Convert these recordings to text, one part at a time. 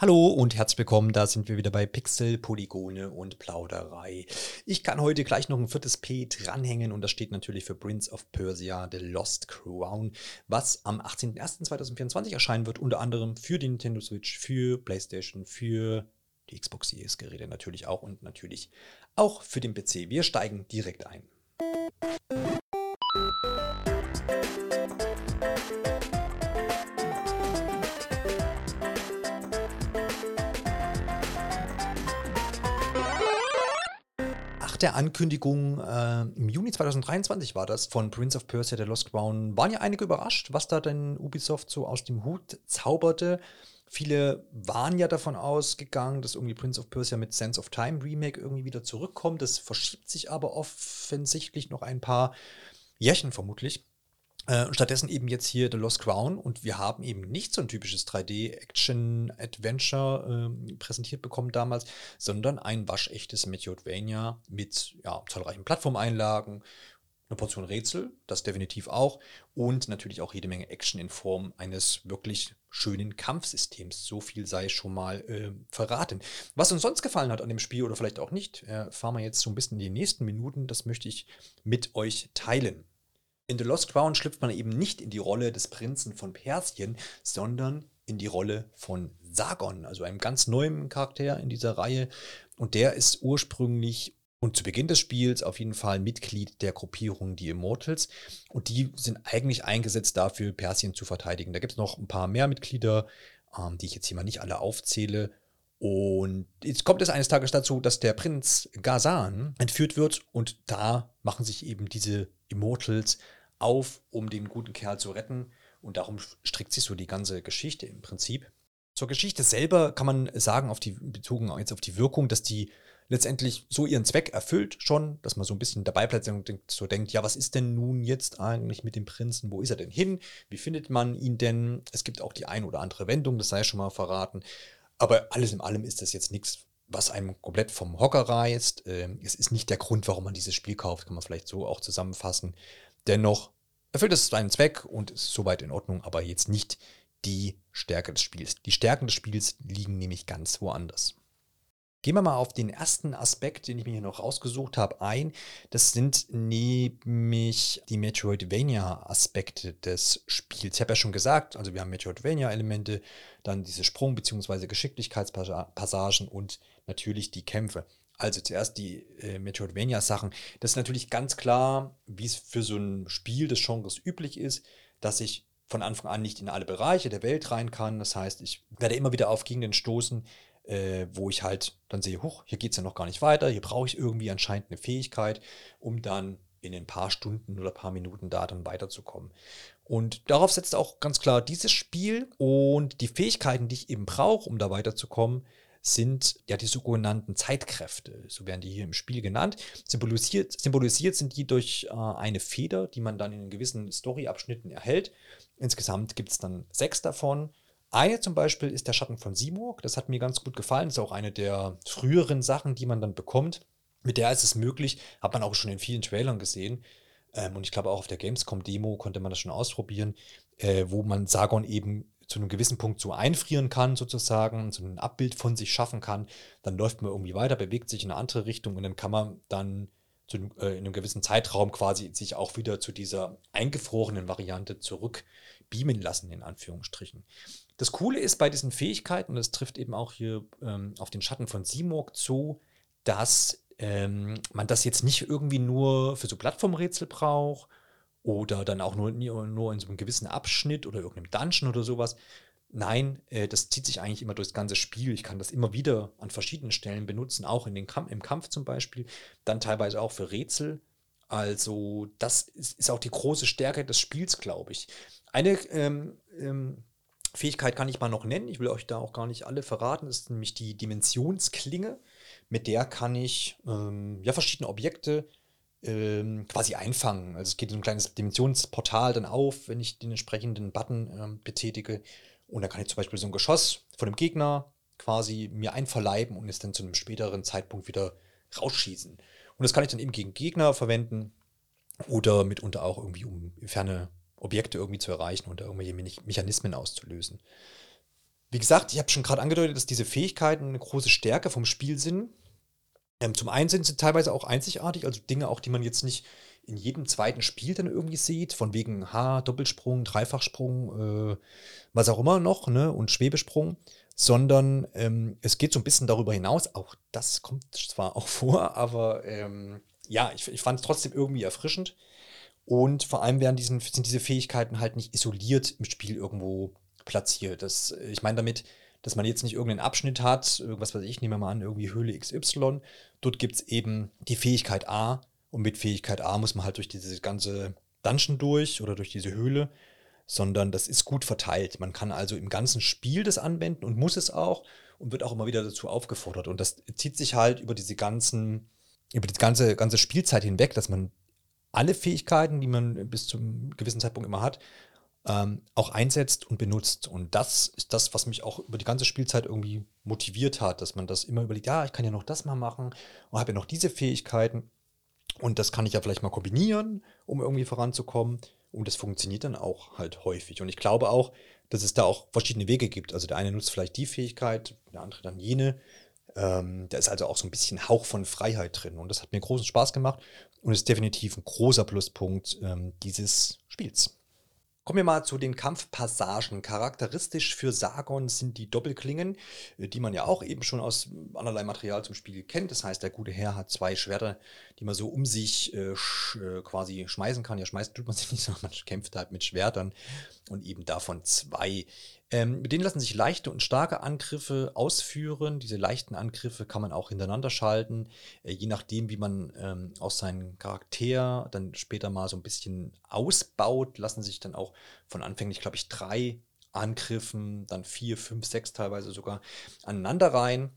Hallo und herzlich willkommen, da sind wir wieder bei Pixel, Polygone und Plauderei. Ich kann heute gleich noch ein viertes P dranhängen und das steht natürlich für Prince of Persia The Lost Crown, was am 18.01.2024 erscheinen wird, unter anderem für die Nintendo Switch, für PlayStation, für die Xbox Series Geräte natürlich auch und natürlich auch für den PC. Wir steigen direkt ein. Der Ankündigung äh, im Juni 2023 war das von Prince of Persia The Lost Crown, waren ja einige überrascht, was da denn Ubisoft so aus dem Hut zauberte. Viele waren ja davon ausgegangen, dass irgendwie Prince of Persia mit Sense of Time Remake irgendwie wieder zurückkommt. Das verschiebt sich aber offensichtlich noch ein paar Jährchen vermutlich. Äh, stattdessen eben jetzt hier The Lost Crown und wir haben eben nicht so ein typisches 3D-Action-Adventure äh, präsentiert bekommen damals, sondern ein waschechtes Metroidvania mit ja, zahlreichen Plattformeinlagen, eine Portion Rätsel, das definitiv auch, und natürlich auch jede Menge Action in Form eines wirklich schönen Kampfsystems. So viel sei schon mal äh, verraten. Was uns sonst gefallen hat an dem Spiel oder vielleicht auch nicht, äh, fahren wir jetzt so ein bisschen in die nächsten Minuten. Das möchte ich mit euch teilen. In The Lost Crown schlüpft man eben nicht in die Rolle des Prinzen von Persien, sondern in die Rolle von Sargon, also einem ganz neuen Charakter in dieser Reihe. Und der ist ursprünglich und zu Beginn des Spiels auf jeden Fall Mitglied der Gruppierung die Immortals. Und die sind eigentlich eingesetzt dafür, Persien zu verteidigen. Da gibt es noch ein paar mehr Mitglieder, ähm, die ich jetzt hier mal nicht alle aufzähle. Und jetzt kommt es eines Tages dazu, dass der Prinz Gazan entführt wird und da machen sich eben diese Immortals auf, um den guten Kerl zu retten. Und darum strickt sich so die ganze Geschichte im Prinzip. Zur Geschichte selber kann man sagen, auf die, bezogen jetzt auf die Wirkung, dass die letztendlich so ihren Zweck erfüllt schon, dass man so ein bisschen dabei bleibt und so denkt, ja, was ist denn nun jetzt eigentlich mit dem Prinzen? Wo ist er denn hin? Wie findet man ihn denn? Es gibt auch die ein oder andere Wendung, das sei schon mal verraten. Aber alles in allem ist das jetzt nichts, was einem komplett vom Hocker reißt. Ähm, es ist nicht der Grund, warum man dieses Spiel kauft, kann man vielleicht so auch zusammenfassen. Dennoch erfüllt es seinen Zweck und ist soweit in Ordnung, aber jetzt nicht die Stärke des Spiels. Die Stärken des Spiels liegen nämlich ganz woanders. Gehen wir mal auf den ersten Aspekt, den ich mir hier noch rausgesucht habe, ein. Das sind nämlich die Metroidvania-Aspekte des Spiels. Ich habe ja schon gesagt, also wir haben Metroidvania-Elemente, dann diese Sprung- bzw. Geschicklichkeitspassagen und natürlich die Kämpfe. Also zuerst die äh, Metroidvania-Sachen. Das ist natürlich ganz klar, wie es für so ein Spiel des Genres üblich ist, dass ich von Anfang an nicht in alle Bereiche der Welt rein kann. Das heißt, ich werde immer wieder auf Gegenden stoßen, äh, wo ich halt dann sehe, huch, hier geht es ja noch gar nicht weiter, hier brauche ich irgendwie anscheinend eine Fähigkeit, um dann in ein paar Stunden oder paar Minuten da dann weiterzukommen. Und darauf setzt auch ganz klar dieses Spiel und die Fähigkeiten, die ich eben brauche, um da weiterzukommen, sind ja die sogenannten Zeitkräfte, so werden die hier im Spiel genannt. Symbolisiert, symbolisiert sind die durch äh, eine Feder, die man dann in gewissen Storyabschnitten erhält. Insgesamt gibt es dann sechs davon. Eine zum Beispiel ist der Schatten von Simurg. Das hat mir ganz gut gefallen. Das ist auch eine der früheren Sachen, die man dann bekommt. Mit der ist es möglich, hat man auch schon in vielen Trailern gesehen. Ähm, und ich glaube auch auf der Gamescom-Demo konnte man das schon ausprobieren, äh, wo man Sargon eben zu einem gewissen Punkt so einfrieren kann, sozusagen, so ein Abbild von sich schaffen kann, dann läuft man irgendwie weiter, bewegt sich in eine andere Richtung und dann kann man dann zu, äh, in einem gewissen Zeitraum quasi sich auch wieder zu dieser eingefrorenen Variante zurück beamen lassen, in Anführungsstrichen. Das Coole ist bei diesen Fähigkeiten, und das trifft eben auch hier ähm, auf den Schatten von Simorg zu, dass ähm, man das jetzt nicht irgendwie nur für so Plattformrätsel braucht oder dann auch nur, nur in so einem gewissen Abschnitt oder irgendeinem Dungeon oder sowas. Nein, äh, das zieht sich eigentlich immer durchs ganze Spiel. Ich kann das immer wieder an verschiedenen Stellen benutzen, auch in den Kampf, im Kampf zum Beispiel, dann teilweise auch für Rätsel. Also, das ist, ist auch die große Stärke des Spiels, glaube ich. Eine ähm, ähm, Fähigkeit kann ich mal noch nennen, ich will euch da auch gar nicht alle verraten, das ist nämlich die Dimensionsklinge. Mit der kann ich ähm, ja, verschiedene Objekte ähm, quasi einfangen. Also es geht so ein kleines Dimensionsportal dann auf, wenn ich den entsprechenden Button ähm, betätige. Und dann kann ich zum Beispiel so ein Geschoss von dem Gegner quasi mir einverleiben und es dann zu einem späteren Zeitpunkt wieder rausschießen. Und das kann ich dann eben gegen Gegner verwenden oder mitunter auch irgendwie, um ferne Objekte irgendwie zu erreichen oder irgendwelche Me Mechanismen auszulösen. Wie gesagt, ich habe schon gerade angedeutet, dass diese Fähigkeiten eine große Stärke vom Spiel sind. Ähm, zum einen sind sie teilweise auch einzigartig, also Dinge auch, die man jetzt nicht in jedem zweiten Spiel dann irgendwie sieht, von wegen H, Doppelsprung, Dreifachsprung, äh, was auch immer noch, ne, und Schwebesprung, sondern ähm, es geht so ein bisschen darüber hinaus. Auch das kommt zwar auch vor, aber ähm, ja, ich, ich fand es trotzdem irgendwie erfrischend. Und vor allem werden diesen, sind diese Fähigkeiten halt nicht isoliert im Spiel irgendwo platziert. Das, ich meine damit, dass man jetzt nicht irgendeinen Abschnitt hat, irgendwas weiß ich, nehme mal an, irgendwie Höhle XY. Dort gibt es eben die Fähigkeit A und mit Fähigkeit A muss man halt durch diese ganze Dungeon durch oder durch diese Höhle, sondern das ist gut verteilt. Man kann also im ganzen Spiel das anwenden und muss es auch und wird auch immer wieder dazu aufgefordert. Und das zieht sich halt über diese ganzen, über die ganze, ganze Spielzeit hinweg, dass man alle Fähigkeiten, die man bis zum gewissen Zeitpunkt immer hat, ähm, auch einsetzt und benutzt. Und das ist das, was mich auch über die ganze Spielzeit irgendwie motiviert hat, dass man das immer überlegt, ja, ich kann ja noch das mal machen und habe ja noch diese Fähigkeiten. Und das kann ich ja vielleicht mal kombinieren, um irgendwie voranzukommen. Und das funktioniert dann auch halt häufig. Und ich glaube auch, dass es da auch verschiedene Wege gibt. Also der eine nutzt vielleicht die Fähigkeit, der andere dann jene. Ähm, da ist also auch so ein bisschen Hauch von Freiheit drin. Und das hat mir großen Spaß gemacht und ist definitiv ein großer Pluspunkt ähm, dieses Spiels. Kommen wir mal zu den Kampfpassagen. Charakteristisch für Sargon sind die Doppelklingen, äh, die man ja auch eben schon aus allerlei Material zum Spiel kennt. Das heißt, der gute Herr hat zwei Schwerter, die man so um sich äh, sch äh, quasi schmeißen kann. Ja, schmeißen tut man sich nicht, sondern man kämpft halt mit Schwertern und eben davon zwei. Ähm, mit denen lassen sich leichte und starke Angriffe ausführen. Diese leichten Angriffe kann man auch hintereinander schalten, äh, je nachdem, wie man ähm, aus seinem Charakter dann später mal so ein bisschen ausbaut, lassen sich dann auch von anfänglich, glaube ich, drei Angriffen, dann vier, fünf, sechs teilweise sogar aneinander rein.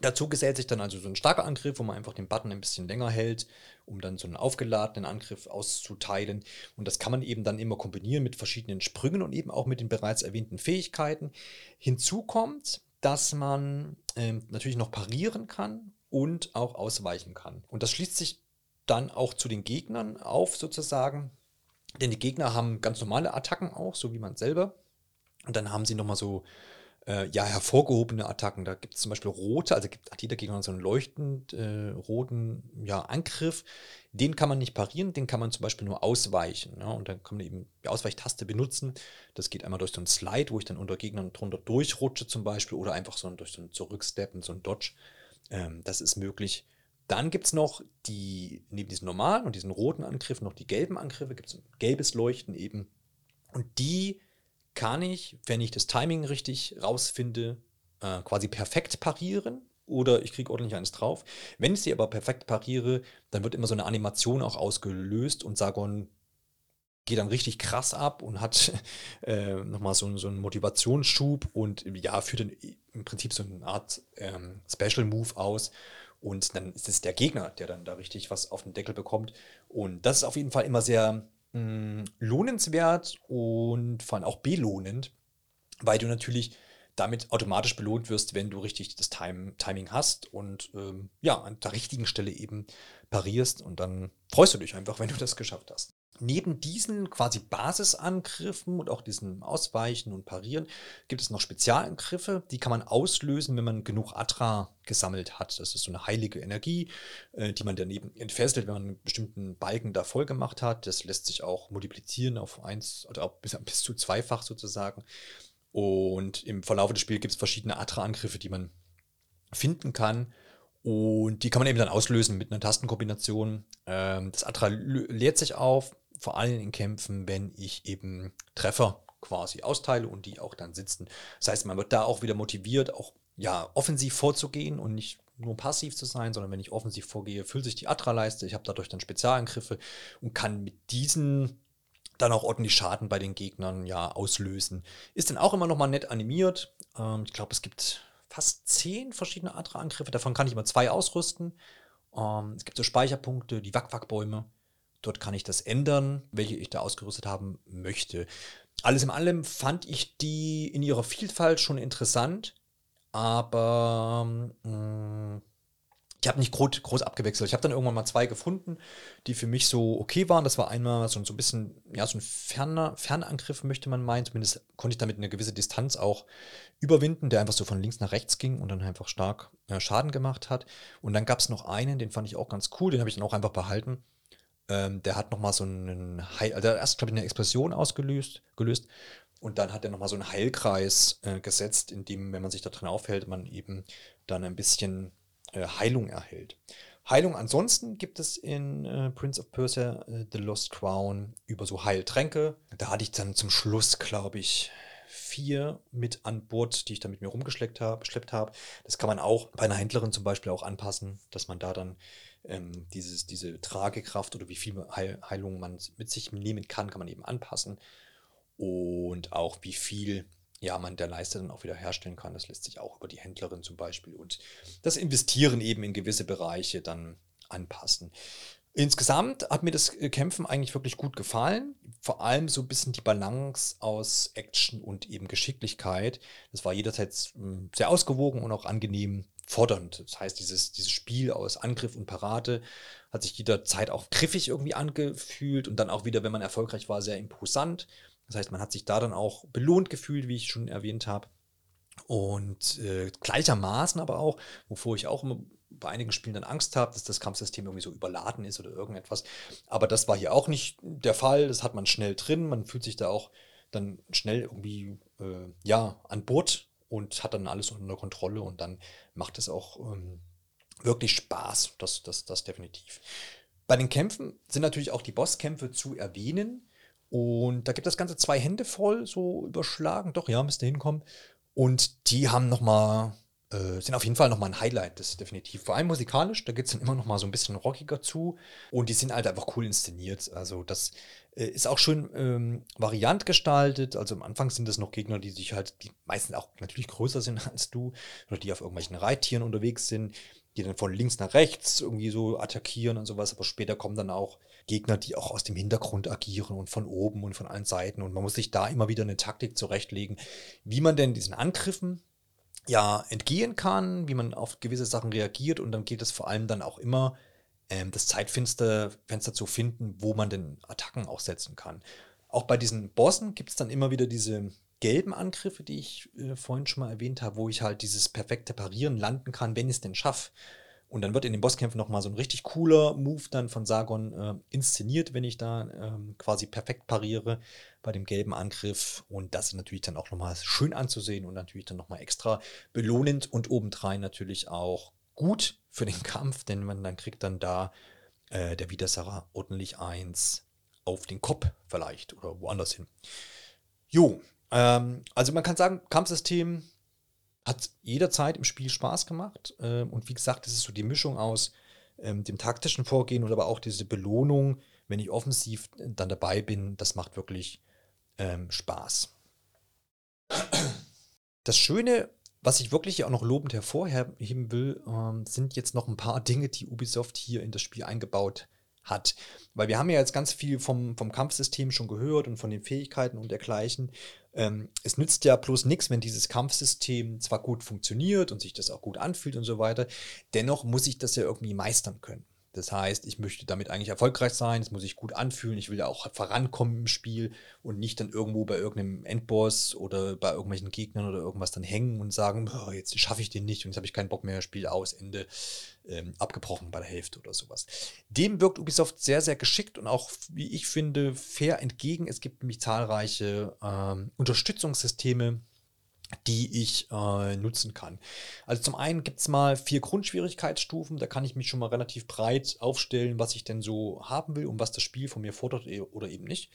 Dazu gesellt sich dann also so ein starker Angriff, wo man einfach den Button ein bisschen länger hält, um dann so einen aufgeladenen Angriff auszuteilen. Und das kann man eben dann immer kombinieren mit verschiedenen Sprüngen und eben auch mit den bereits erwähnten Fähigkeiten. Hinzu kommt, dass man ähm, natürlich noch parieren kann und auch ausweichen kann. Und das schließt sich dann auch zu den Gegnern auf sozusagen. Denn die Gegner haben ganz normale Attacken auch, so wie man selber. Und dann haben sie nochmal so äh, ja, hervorgehobene Attacken. Da gibt es zum Beispiel rote, also gibt, hat jeder Gegner so einen leuchtend äh, roten ja, Angriff. Den kann man nicht parieren, den kann man zum Beispiel nur ausweichen. Ja? Und dann kann man eben die Ausweichtaste benutzen. Das geht einmal durch so einen Slide, wo ich dann unter Gegnern drunter durchrutsche zum Beispiel, oder einfach so durch so ein Zurücksteppen, so ein Dodge. Ähm, das ist möglich. Dann gibt es noch die, neben diesen normalen und diesen roten Angriffen, noch die gelben Angriffe, gibt es ein gelbes Leuchten eben. Und die kann ich, wenn ich das Timing richtig rausfinde, äh, quasi perfekt parieren oder ich kriege ordentlich eines drauf. Wenn ich sie aber perfekt pariere, dann wird immer so eine Animation auch ausgelöst und Sargon geht dann richtig krass ab und hat äh, nochmal so, so einen Motivationsschub und ja, führt dann im Prinzip so eine Art ähm, Special Move aus. Und dann ist es der Gegner, der dann da richtig was auf den Deckel bekommt. Und das ist auf jeden Fall immer sehr mh, lohnenswert und vor allem auch belohnend, weil du natürlich damit automatisch belohnt wirst, wenn du richtig das Time Timing hast und ähm, ja, an der richtigen Stelle eben parierst und dann freust du dich einfach, wenn du das geschafft hast neben diesen quasi Basisangriffen und auch diesen Ausweichen und Parieren gibt es noch Spezialangriffe, die kann man auslösen, wenn man genug Atra gesammelt hat. Das ist so eine heilige Energie, äh, die man daneben entfesselt, wenn man einen bestimmten Balken da voll gemacht hat. Das lässt sich auch multiplizieren auf eins oder auch bis, bis zu zweifach sozusagen. Und im Verlauf des Spiels gibt es verschiedene Atra-Angriffe, die man finden kann. Und die kann man eben dann auslösen mit einer Tastenkombination. Ähm, das Atra leert sich auf, vor allem in Kämpfen, wenn ich eben Treffer quasi austeile und die auch dann sitzen. Das heißt, man wird da auch wieder motiviert, auch ja, offensiv vorzugehen und nicht nur passiv zu sein, sondern wenn ich offensiv vorgehe, füllt sich die Atra-Leiste. Ich habe dadurch dann Spezialangriffe und kann mit diesen dann auch ordentlich Schaden bei den Gegnern ja auslösen. Ist dann auch immer noch mal nett animiert. Ähm, ich glaube, es gibt fast zehn verschiedene Atra-Angriffe. Davon kann ich immer zwei ausrüsten. Ähm, es gibt so Speicherpunkte, die Wack-Wack-Bäume. Dort kann ich das ändern, welche ich da ausgerüstet haben möchte. Alles in allem fand ich die in ihrer Vielfalt schon interessant, aber mh, mm, ich habe nicht groß, groß abgewechselt. Ich habe dann irgendwann mal zwei gefunden, die für mich so okay waren. Das war einmal so, so ein bisschen, ja, so ein ferner, Fernangriff, möchte man meinen. Zumindest konnte ich damit eine gewisse Distanz auch überwinden, der einfach so von links nach rechts ging und dann einfach stark äh, Schaden gemacht hat. Und dann gab es noch einen, den fand ich auch ganz cool, den habe ich dann auch einfach behalten. Ähm, der hat nochmal so einen Heil, also erst, glaube ich, eine Explosion ausgelöst gelöst, und dann hat er nochmal so einen Heilkreis äh, gesetzt, in dem, wenn man sich da drin aufhält, man eben dann ein bisschen äh, Heilung erhält. Heilung ansonsten gibt es in äh, Prince of Persia äh, The Lost Crown über so Heiltränke. Da hatte ich dann zum Schluss, glaube ich, vier mit an Bord, die ich da mit mir rumgeschleppt habe. Hab. Das kann man auch bei einer Händlerin zum Beispiel auch anpassen, dass man da dann ähm, dieses, diese Tragekraft oder wie viel Heil Heilung man mit sich nehmen kann, kann man eben anpassen. Und auch wie viel ja, man der Leiste dann auch wieder herstellen kann. Das lässt sich auch über die Händlerin zum Beispiel und das Investieren eben in gewisse Bereiche dann anpassen. Insgesamt hat mir das äh, Kämpfen eigentlich wirklich gut gefallen. Vor allem so ein bisschen die Balance aus Action und eben Geschicklichkeit. Das war jederzeit hm, sehr ausgewogen und auch angenehm fordernd. Das heißt, dieses, dieses Spiel aus Angriff und Parade hat sich jederzeit auch griffig irgendwie angefühlt und dann auch wieder, wenn man erfolgreich war, sehr imposant. Das heißt, man hat sich da dann auch belohnt gefühlt, wie ich schon erwähnt habe. Und äh, gleichermaßen aber auch, wovor ich auch immer bei einigen Spielen dann Angst habe, dass das Kampfsystem irgendwie so überladen ist oder irgendetwas. Aber das war hier auch nicht der Fall. Das hat man schnell drin. Man fühlt sich da auch dann schnell irgendwie äh, ja an Bord und hat dann alles unter Kontrolle und dann macht es auch ähm, wirklich Spaß. Das, das, das definitiv. Bei den Kämpfen sind natürlich auch die Bosskämpfe zu erwähnen. Und da gibt das Ganze zwei Hände voll, so überschlagen. Doch, ja, müsste hinkommen. Und die haben nochmal, äh, sind auf jeden Fall nochmal ein Highlight, das ist definitiv. Vor allem musikalisch, da geht es dann immer nochmal so ein bisschen rockiger zu. Und die sind halt einfach cool inszeniert. Also das äh, ist auch schön ähm, variant gestaltet. Also am Anfang sind das noch Gegner, die sich halt, die meistens auch natürlich größer sind als du, oder die auf irgendwelchen Reittieren unterwegs sind, die dann von links nach rechts irgendwie so attackieren und sowas. Aber später kommen dann auch Gegner, die auch aus dem Hintergrund agieren und von oben und von allen Seiten. Und man muss sich da immer wieder eine Taktik zurechtlegen, wie man denn diesen Angriffen ja entgehen kann, wie man auf gewisse Sachen reagiert. Und dann geht es vor allem dann auch immer, ähm, das Zeitfenster Fenster zu finden, wo man denn Attacken auch setzen kann. Auch bei diesen Bossen gibt es dann immer wieder diese gelben Angriffe, die ich äh, vorhin schon mal erwähnt habe, wo ich halt dieses perfekte Parieren landen kann, wenn ich es denn schaffe. Und dann wird in den Bosskämpfen nochmal so ein richtig cooler Move dann von Sargon äh, inszeniert, wenn ich da ähm, quasi perfekt pariere bei dem gelben Angriff. Und das ist natürlich dann auch nochmal schön anzusehen und natürlich dann nochmal extra belohnend und obendrein natürlich auch gut für den Kampf, denn man dann kriegt dann da äh, der Widersacher ordentlich eins auf den Kopf vielleicht oder woanders hin. Jo, ähm, also man kann sagen, Kampfsystem hat jederzeit im Spiel Spaß gemacht. Ähm, und wie gesagt, es ist so die Mischung aus ähm, dem taktischen Vorgehen und aber auch diese Belohnung, wenn ich offensiv dann dabei bin, das macht wirklich ähm, Spaß. Das Schöne, was ich wirklich auch noch lobend hervorheben will, sind jetzt noch ein paar Dinge, die Ubisoft hier in das Spiel eingebaut hat. Weil wir haben ja jetzt ganz viel vom, vom Kampfsystem schon gehört und von den Fähigkeiten und dergleichen. Ähm, es nützt ja bloß nichts, wenn dieses Kampfsystem zwar gut funktioniert und sich das auch gut anfühlt und so weiter, dennoch muss ich das ja irgendwie meistern können. Das heißt, ich möchte damit eigentlich erfolgreich sein, es muss sich gut anfühlen, ich will ja auch vorankommen im Spiel und nicht dann irgendwo bei irgendeinem Endboss oder bei irgendwelchen Gegnern oder irgendwas dann hängen und sagen, jetzt schaffe ich den nicht und jetzt habe ich keinen Bock mehr, Spiel aus, Ende, ähm, abgebrochen bei der Hälfte oder sowas. Dem wirkt Ubisoft sehr, sehr geschickt und auch, wie ich finde, fair entgegen. Es gibt nämlich zahlreiche ähm, Unterstützungssysteme, die ich äh, nutzen kann. Also zum einen gibt es mal vier Grundschwierigkeitsstufen, da kann ich mich schon mal relativ breit aufstellen, was ich denn so haben will und was das Spiel von mir fordert e-, oder eben nicht.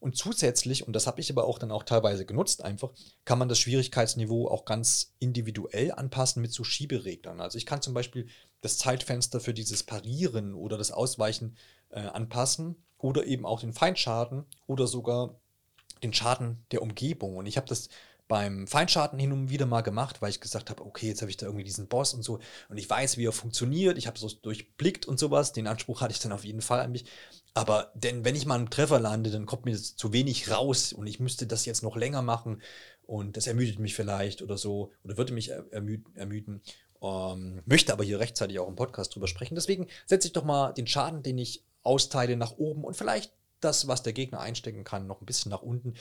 Und zusätzlich, und das habe ich aber auch dann auch teilweise genutzt einfach, kann man das Schwierigkeitsniveau auch ganz individuell anpassen mit so Schiebereglern. Also ich kann zum Beispiel das Zeitfenster für dieses Parieren oder das Ausweichen äh, anpassen oder eben auch den Feindschaden oder sogar den Schaden der Umgebung. Und ich habe das beim Feindschaden hin und wieder mal gemacht, weil ich gesagt habe, okay, jetzt habe ich da irgendwie diesen Boss und so und ich weiß, wie er funktioniert, ich habe so durchblickt und sowas, den Anspruch hatte ich dann auf jeden Fall an mich. Aber denn wenn ich mal einen Treffer lande, dann kommt mir das zu wenig raus und ich müsste das jetzt noch länger machen und das ermüdet mich vielleicht oder so oder würde mich ermüden. Ähm, möchte aber hier rechtzeitig auch im Podcast drüber sprechen. Deswegen setze ich doch mal den Schaden, den ich austeile, nach oben und vielleicht das, was der Gegner einstecken kann, noch ein bisschen nach unten.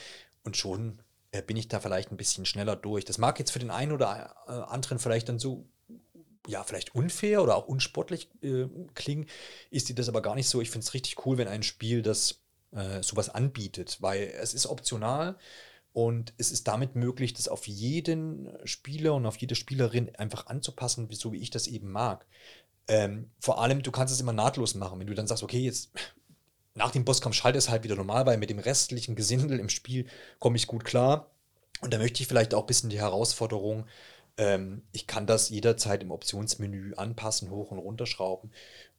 Und schon bin ich da vielleicht ein bisschen schneller durch. Das mag jetzt für den einen oder äh, anderen vielleicht dann so ja, vielleicht unfair oder auch unsportlich äh, klingen, ist dir das aber gar nicht so. Ich finde es richtig cool, wenn ein Spiel das äh, sowas anbietet, weil es ist optional und es ist damit möglich, das auf jeden Spieler und auf jede Spielerin einfach anzupassen, so wie ich das eben mag. Ähm, vor allem, du kannst es immer nahtlos machen. Wenn du dann sagst, okay, jetzt nach dem Bosskampf schalte es halt wieder normal, weil mit dem restlichen Gesindel im Spiel komme ich gut klar. Und da möchte ich vielleicht auch ein bisschen die Herausforderung, ähm, ich kann das jederzeit im Optionsmenü anpassen, hoch und runterschrauben.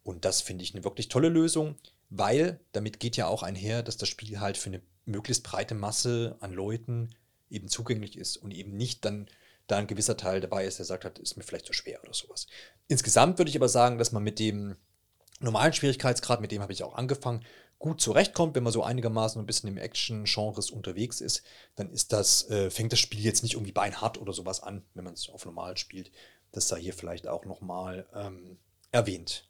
Und das finde ich eine wirklich tolle Lösung, weil damit geht ja auch einher, dass das Spiel halt für eine möglichst breite Masse an Leuten eben zugänglich ist und eben nicht dann da ein gewisser Teil dabei ist, der sagt hat, ist mir vielleicht zu schwer oder sowas. Insgesamt würde ich aber sagen, dass man mit dem normalen Schwierigkeitsgrad, mit dem habe ich auch angefangen, gut zurechtkommt, wenn man so einigermaßen ein bisschen im Action-Genres unterwegs ist, dann ist das, äh, fängt das Spiel jetzt nicht irgendwie beinhart oder sowas an, wenn man es auf normal spielt. Das sei hier vielleicht auch nochmal ähm, erwähnt.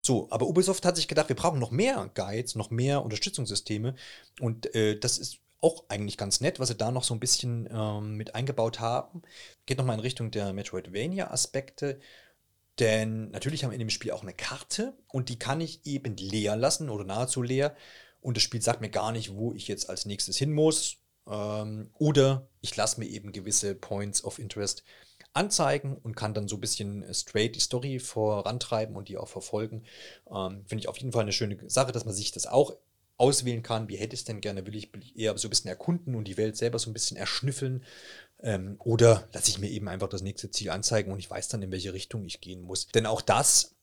So, aber Ubisoft hat sich gedacht, wir brauchen noch mehr Guides, noch mehr Unterstützungssysteme und äh, das ist auch eigentlich ganz nett, was sie da noch so ein bisschen ähm, mit eingebaut haben. Geht nochmal in Richtung der Metroidvania-Aspekte. Denn natürlich haben wir in dem Spiel auch eine Karte und die kann ich eben leer lassen oder nahezu leer. Und das Spiel sagt mir gar nicht, wo ich jetzt als nächstes hin muss. Ähm, oder ich lasse mir eben gewisse Points of Interest anzeigen und kann dann so ein bisschen straight die Story vorantreiben und die auch verfolgen. Ähm, Finde ich auf jeden Fall eine schöne Sache, dass man sich das auch auswählen kann. Wie hätte ich es denn gerne? Will ich eher so ein bisschen erkunden und die Welt selber so ein bisschen erschnüffeln? Ähm, oder lasse ich mir eben einfach das nächste Ziel anzeigen und ich weiß dann, in welche Richtung ich gehen muss. Denn auch das,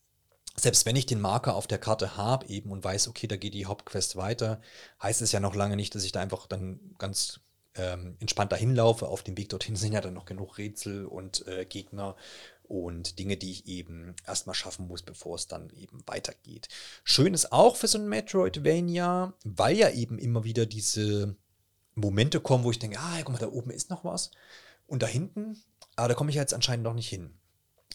selbst wenn ich den Marker auf der Karte habe eben und weiß, okay, da geht die Hauptquest weiter, heißt es ja noch lange nicht, dass ich da einfach dann ganz ähm, entspannt dahin laufe. Auf dem Weg dorthin sind ja dann noch genug Rätsel und äh, Gegner und Dinge, die ich eben erstmal schaffen muss, bevor es dann eben weitergeht. Schön ist auch für so ein Metroidvania, weil ja eben immer wieder diese Momente kommen, wo ich denke, ah, guck mal, da oben ist noch was. Und da hinten, aber da komme ich jetzt anscheinend noch nicht hin.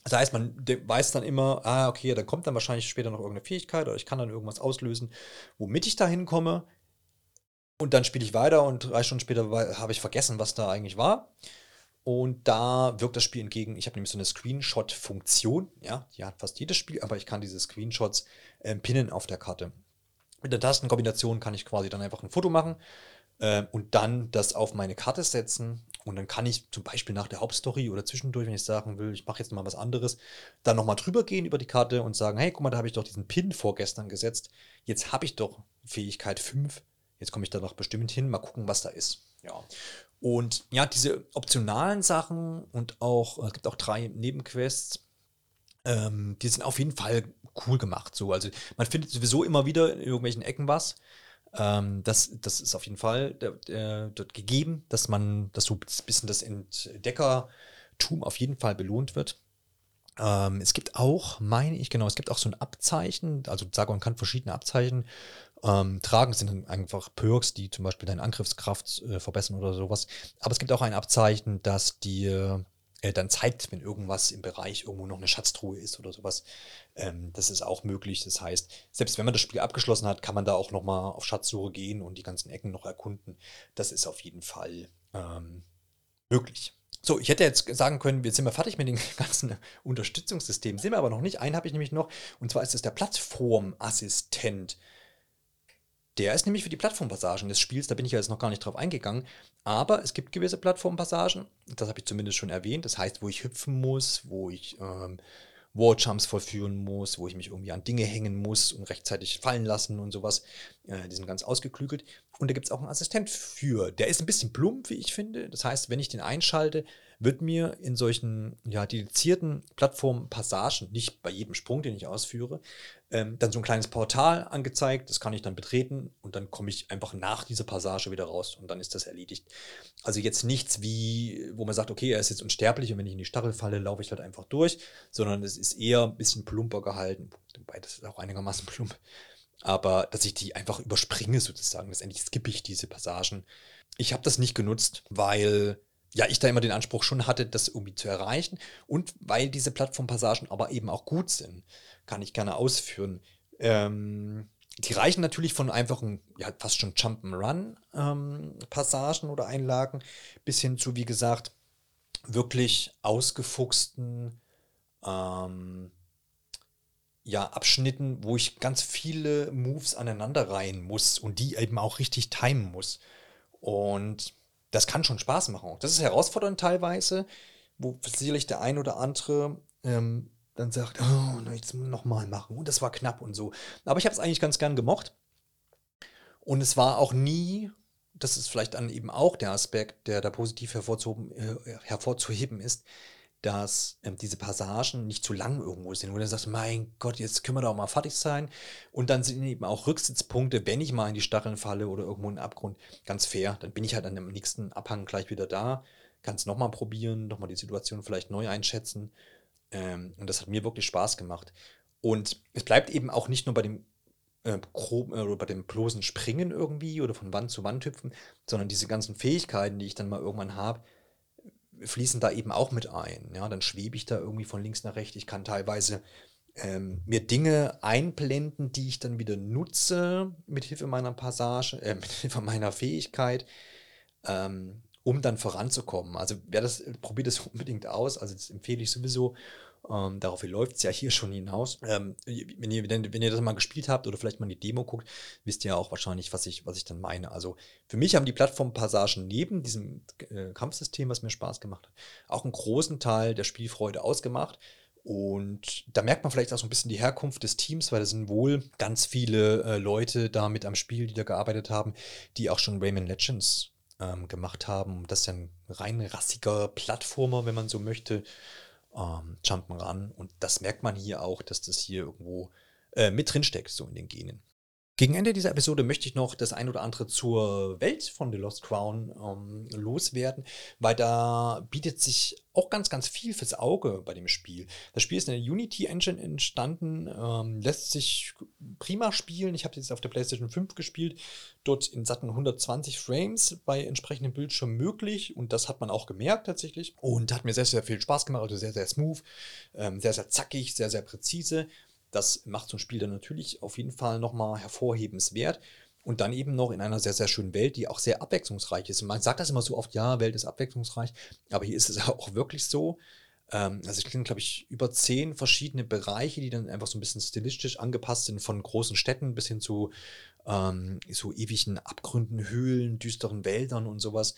Das heißt, man weiß dann immer, ah, okay, da kommt dann wahrscheinlich später noch irgendeine Fähigkeit oder ich kann dann irgendwas auslösen, womit ich da hinkomme. Und dann spiele ich weiter und drei Stunden später habe ich vergessen, was da eigentlich war. Und da wirkt das Spiel entgegen. Ich habe nämlich so eine Screenshot-Funktion. Ja, die hat fast jedes Spiel, aber ich kann diese Screenshots äh, pinnen auf der Karte. Mit der Tastenkombination kann ich quasi dann einfach ein Foto machen äh, und dann das auf meine Karte setzen. Und dann kann ich zum Beispiel nach der Hauptstory oder zwischendurch, wenn ich sagen will, ich mache jetzt mal was anderes, dann nochmal drüber gehen über die Karte und sagen, hey, guck mal, da habe ich doch diesen Pin vorgestern gesetzt. Jetzt habe ich doch Fähigkeit 5. Jetzt komme ich da noch bestimmt hin, mal gucken, was da ist. Ja. Und ja, diese optionalen Sachen und auch, es gibt auch drei Nebenquests, ähm, die sind auf jeden Fall cool gemacht. So. Also man findet sowieso immer wieder in irgendwelchen Ecken was. Ähm, das, das ist auf jeden Fall dort gegeben, dass man, dass so ein bisschen das Entdeckertum auf jeden Fall belohnt wird. Ähm, es gibt auch, meine ich, genau, es gibt auch so ein Abzeichen, also Sargon kann verschiedene Abzeichen ähm, tragen, das sind dann einfach Perks, die zum Beispiel deine Angriffskraft äh, verbessern oder sowas. Aber es gibt auch ein Abzeichen, das dir äh, dann zeigt, wenn irgendwas im Bereich irgendwo noch eine Schatztruhe ist oder sowas. Ähm, das ist auch möglich. Das heißt, selbst wenn man das Spiel abgeschlossen hat, kann man da auch nochmal auf Schatzsuche gehen und die ganzen Ecken noch erkunden. Das ist auf jeden Fall ähm, möglich. So, ich hätte jetzt sagen können, wir sind mal fertig mit den ganzen Unterstützungssystemen. Sind wir aber noch nicht. Einen habe ich nämlich noch. Und zwar ist es der Plattformassistent. Der ist nämlich für die Plattformpassagen des Spiels, da bin ich ja jetzt noch gar nicht drauf eingegangen. Aber es gibt gewisse Plattformpassagen, das habe ich zumindest schon erwähnt. Das heißt, wo ich hüpfen muss, wo ich ähm, Warjumps vollführen muss, wo ich mich irgendwie an Dinge hängen muss und rechtzeitig fallen lassen und sowas. Äh, die sind ganz ausgeklügelt. Und da gibt es auch einen Assistent für. Der ist ein bisschen plump, wie ich finde. Das heißt, wenn ich den einschalte, wird mir in solchen ja, dedizierten Plattformpassagen, nicht bei jedem Sprung, den ich ausführe, ähm, dann so ein kleines Portal angezeigt. Das kann ich dann betreten und dann komme ich einfach nach dieser Passage wieder raus und dann ist das erledigt. Also jetzt nichts wie, wo man sagt, okay, er ist jetzt unsterblich und wenn ich in die Stachel falle, laufe ich halt einfach durch, sondern es ist eher ein bisschen plumper gehalten. Wobei das ist auch einigermaßen plump. Aber dass ich die einfach überspringe sozusagen. Letztendlich skippe ich diese Passagen. Ich habe das nicht genutzt, weil ja, ich da immer den Anspruch schon hatte, das irgendwie zu erreichen. Und weil diese Plattformpassagen aber eben auch gut sind, kann ich gerne ausführen. Ähm, die reichen natürlich von einfachen, ja, fast schon Jump'n'Run-Passagen ähm, oder Einlagen bis hin zu, wie gesagt, wirklich ausgefuchsten ähm, ja, Abschnitten, wo ich ganz viele Moves aneinander reihen muss und die eben auch richtig timen muss. Und das kann schon Spaß machen. Das ist herausfordernd teilweise, wo sicherlich der ein oder andere ähm, dann sagt, oh, jetzt nochmal machen. Und das war knapp und so. Aber ich habe es eigentlich ganz gern gemocht. Und es war auch nie, das ist vielleicht dann eben auch der Aspekt, der da positiv hervorzuheben, äh, hervorzuheben ist, dass ähm, diese Passagen nicht zu lang irgendwo sind, wo du sagst, mein Gott, jetzt können wir doch mal fertig sein. Und dann sind eben auch Rücksitzpunkte, wenn ich mal in die Stacheln falle oder irgendwo in den Abgrund, ganz fair. Dann bin ich halt an dem nächsten Abhang gleich wieder da, kann es nochmal probieren, nochmal die Situation vielleicht neu einschätzen. Ähm, und das hat mir wirklich Spaß gemacht. Und es bleibt eben auch nicht nur bei dem äh, grob, äh, oder bei dem bloßen Springen irgendwie oder von Wand zu Wand hüpfen, sondern diese ganzen Fähigkeiten, die ich dann mal irgendwann habe, fließen da eben auch mit ein. Ja, dann schwebe ich da irgendwie von links nach rechts. Ich kann teilweise ähm, mir Dinge einblenden, die ich dann wieder nutze mit Hilfe meiner Passage, äh, mit Hilfe meiner Fähigkeit, ähm, um dann voranzukommen. Also wer das probiert das unbedingt aus. Also das empfehle ich sowieso. Ähm, darauf läuft es ja hier schon hinaus. Ähm, wenn, ihr, wenn, wenn, ihr das mal gespielt habt oder vielleicht mal die Demo guckt, wisst ihr auch wahrscheinlich, was ich, was ich dann meine. Also für mich haben die Plattformpassagen neben diesem äh, Kampfsystem, was mir Spaß gemacht hat, auch einen großen Teil der Spielfreude ausgemacht. Und da merkt man vielleicht auch so ein bisschen die Herkunft des Teams, weil da sind wohl ganz viele äh, Leute da mit am Spiel, die da gearbeitet haben, die auch schon Rayman Legends ähm, gemacht haben. Das ist ja ein rein rassiger Plattformer, wenn man so möchte ähm, Jump'n'Run. Und das merkt man hier auch, dass das hier irgendwo äh, mit drin steckt, so in den Genen. Gegen Ende dieser Episode möchte ich noch das ein oder andere zur Welt von The Lost Crown ähm, loswerden, weil da bietet sich auch ganz, ganz viel fürs Auge bei dem Spiel. Das Spiel ist in der Unity Engine entstanden, ähm, lässt sich prima spielen. Ich habe jetzt auf der PlayStation 5 gespielt, dort in satten 120 Frames bei entsprechendem Bildschirm möglich und das hat man auch gemerkt tatsächlich und hat mir sehr, sehr viel Spaß gemacht, also sehr, sehr smooth, ähm, sehr, sehr zackig, sehr, sehr präzise. Das macht so ein Spiel dann natürlich auf jeden Fall nochmal hervorhebenswert. Und dann eben noch in einer sehr, sehr schönen Welt, die auch sehr abwechslungsreich ist. Man sagt das immer so oft, ja, Welt ist abwechslungsreich, aber hier ist es auch wirklich so. Ähm, also es sind, glaube ich, über zehn verschiedene Bereiche, die dann einfach so ein bisschen stilistisch angepasst sind, von großen Städten bis hin zu ähm, so ewigen Abgründen, Höhlen, düsteren Wäldern und sowas.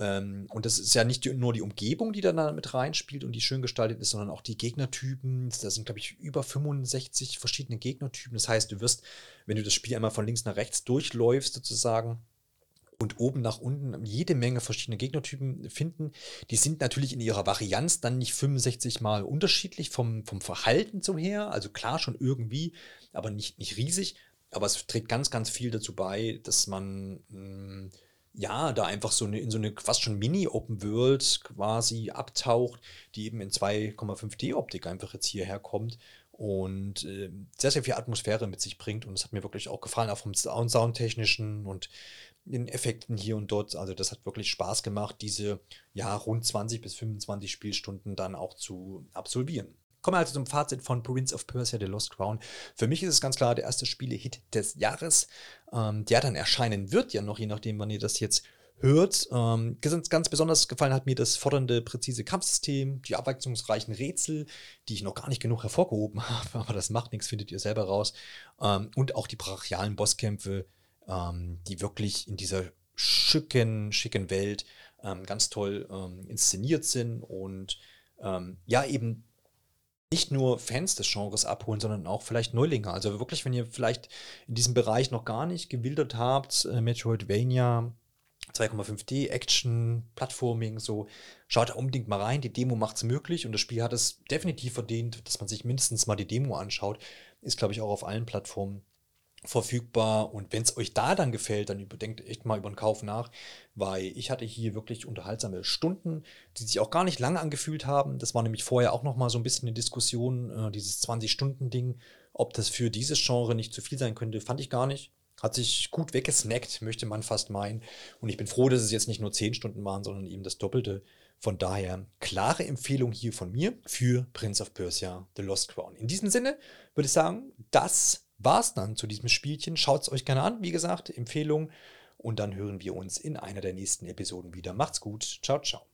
Ähm, und das ist ja nicht nur die Umgebung, die da mit reinspielt und die schön gestaltet ist, sondern auch die Gegnertypen. Da sind, glaube ich, über 65 verschiedene Gegnertypen. Das heißt, du wirst, wenn du das Spiel einmal von links nach rechts durchläufst, sozusagen, und oben nach unten jede Menge verschiedene Gegnertypen finden. Die sind natürlich in ihrer Varianz dann nicht 65 mal unterschiedlich vom, vom Verhalten zum her. Also klar schon irgendwie, aber nicht, nicht riesig. Aber es trägt ganz, ganz viel dazu bei, dass man mh, hm, ja da einfach so eine, in so eine fast schon Mini-Open World quasi abtaucht, die eben in 2,5D-Optik einfach jetzt hierher kommt und äh, sehr, sehr viel Atmosphäre mit sich bringt. Und es hat mir wirklich auch gefallen, auch vom Sound Soundtechnischen und den Effekten hier und dort. Also das hat wirklich Spaß gemacht, diese ja rund 20 bis 25 Spielstunden dann auch zu absolvieren. Kommen wir also zum Fazit von Prince of Persia The Lost Crown. Für mich ist es ganz klar der erste Spiele-Hit des Jahres, ähm, der dann erscheinen wird, ja noch, je nachdem, wann ihr das jetzt hört. Ähm, ganz besonders gefallen hat mir das fordernde, präzise Kampfsystem, die abwechslungsreichen Rätsel, die ich noch gar nicht genug hervorgehoben habe, aber das macht nichts, findet ihr selber raus. Ähm, und auch die brachialen Bosskämpfe, ähm, die wirklich in dieser schicken, schicken Welt ähm, ganz toll ähm, inszeniert sind und ähm, ja, eben nicht nur Fans des Genres abholen, sondern auch vielleicht Neulinge. Also wirklich, wenn ihr vielleicht in diesem Bereich noch gar nicht gewildert habt, äh, Metroidvania, 2,5D, Action, Plattforming, so, schaut da unbedingt mal rein. Die Demo macht es möglich und das Spiel hat es definitiv verdient, dass man sich mindestens mal die Demo anschaut. Ist, glaube ich, auch auf allen Plattformen verfügbar. Und wenn es euch da dann gefällt, dann überdenkt echt mal über den Kauf nach, weil ich hatte hier wirklich unterhaltsame Stunden, die sich auch gar nicht lange angefühlt haben. Das war nämlich vorher auch noch mal so ein bisschen eine Diskussion, äh, dieses 20-Stunden-Ding, ob das für dieses Genre nicht zu viel sein könnte, fand ich gar nicht. Hat sich gut weggesnackt, möchte man fast meinen. Und ich bin froh, dass es jetzt nicht nur 10 Stunden waren, sondern eben das Doppelte. Von daher klare Empfehlung hier von mir für Prince of Persia The Lost Crown. In diesem Sinne würde ich sagen, das war's dann zu diesem Spielchen. Schaut es euch gerne an, wie gesagt, Empfehlung. Und dann hören wir uns in einer der nächsten Episoden wieder. Macht's gut. Ciao, ciao.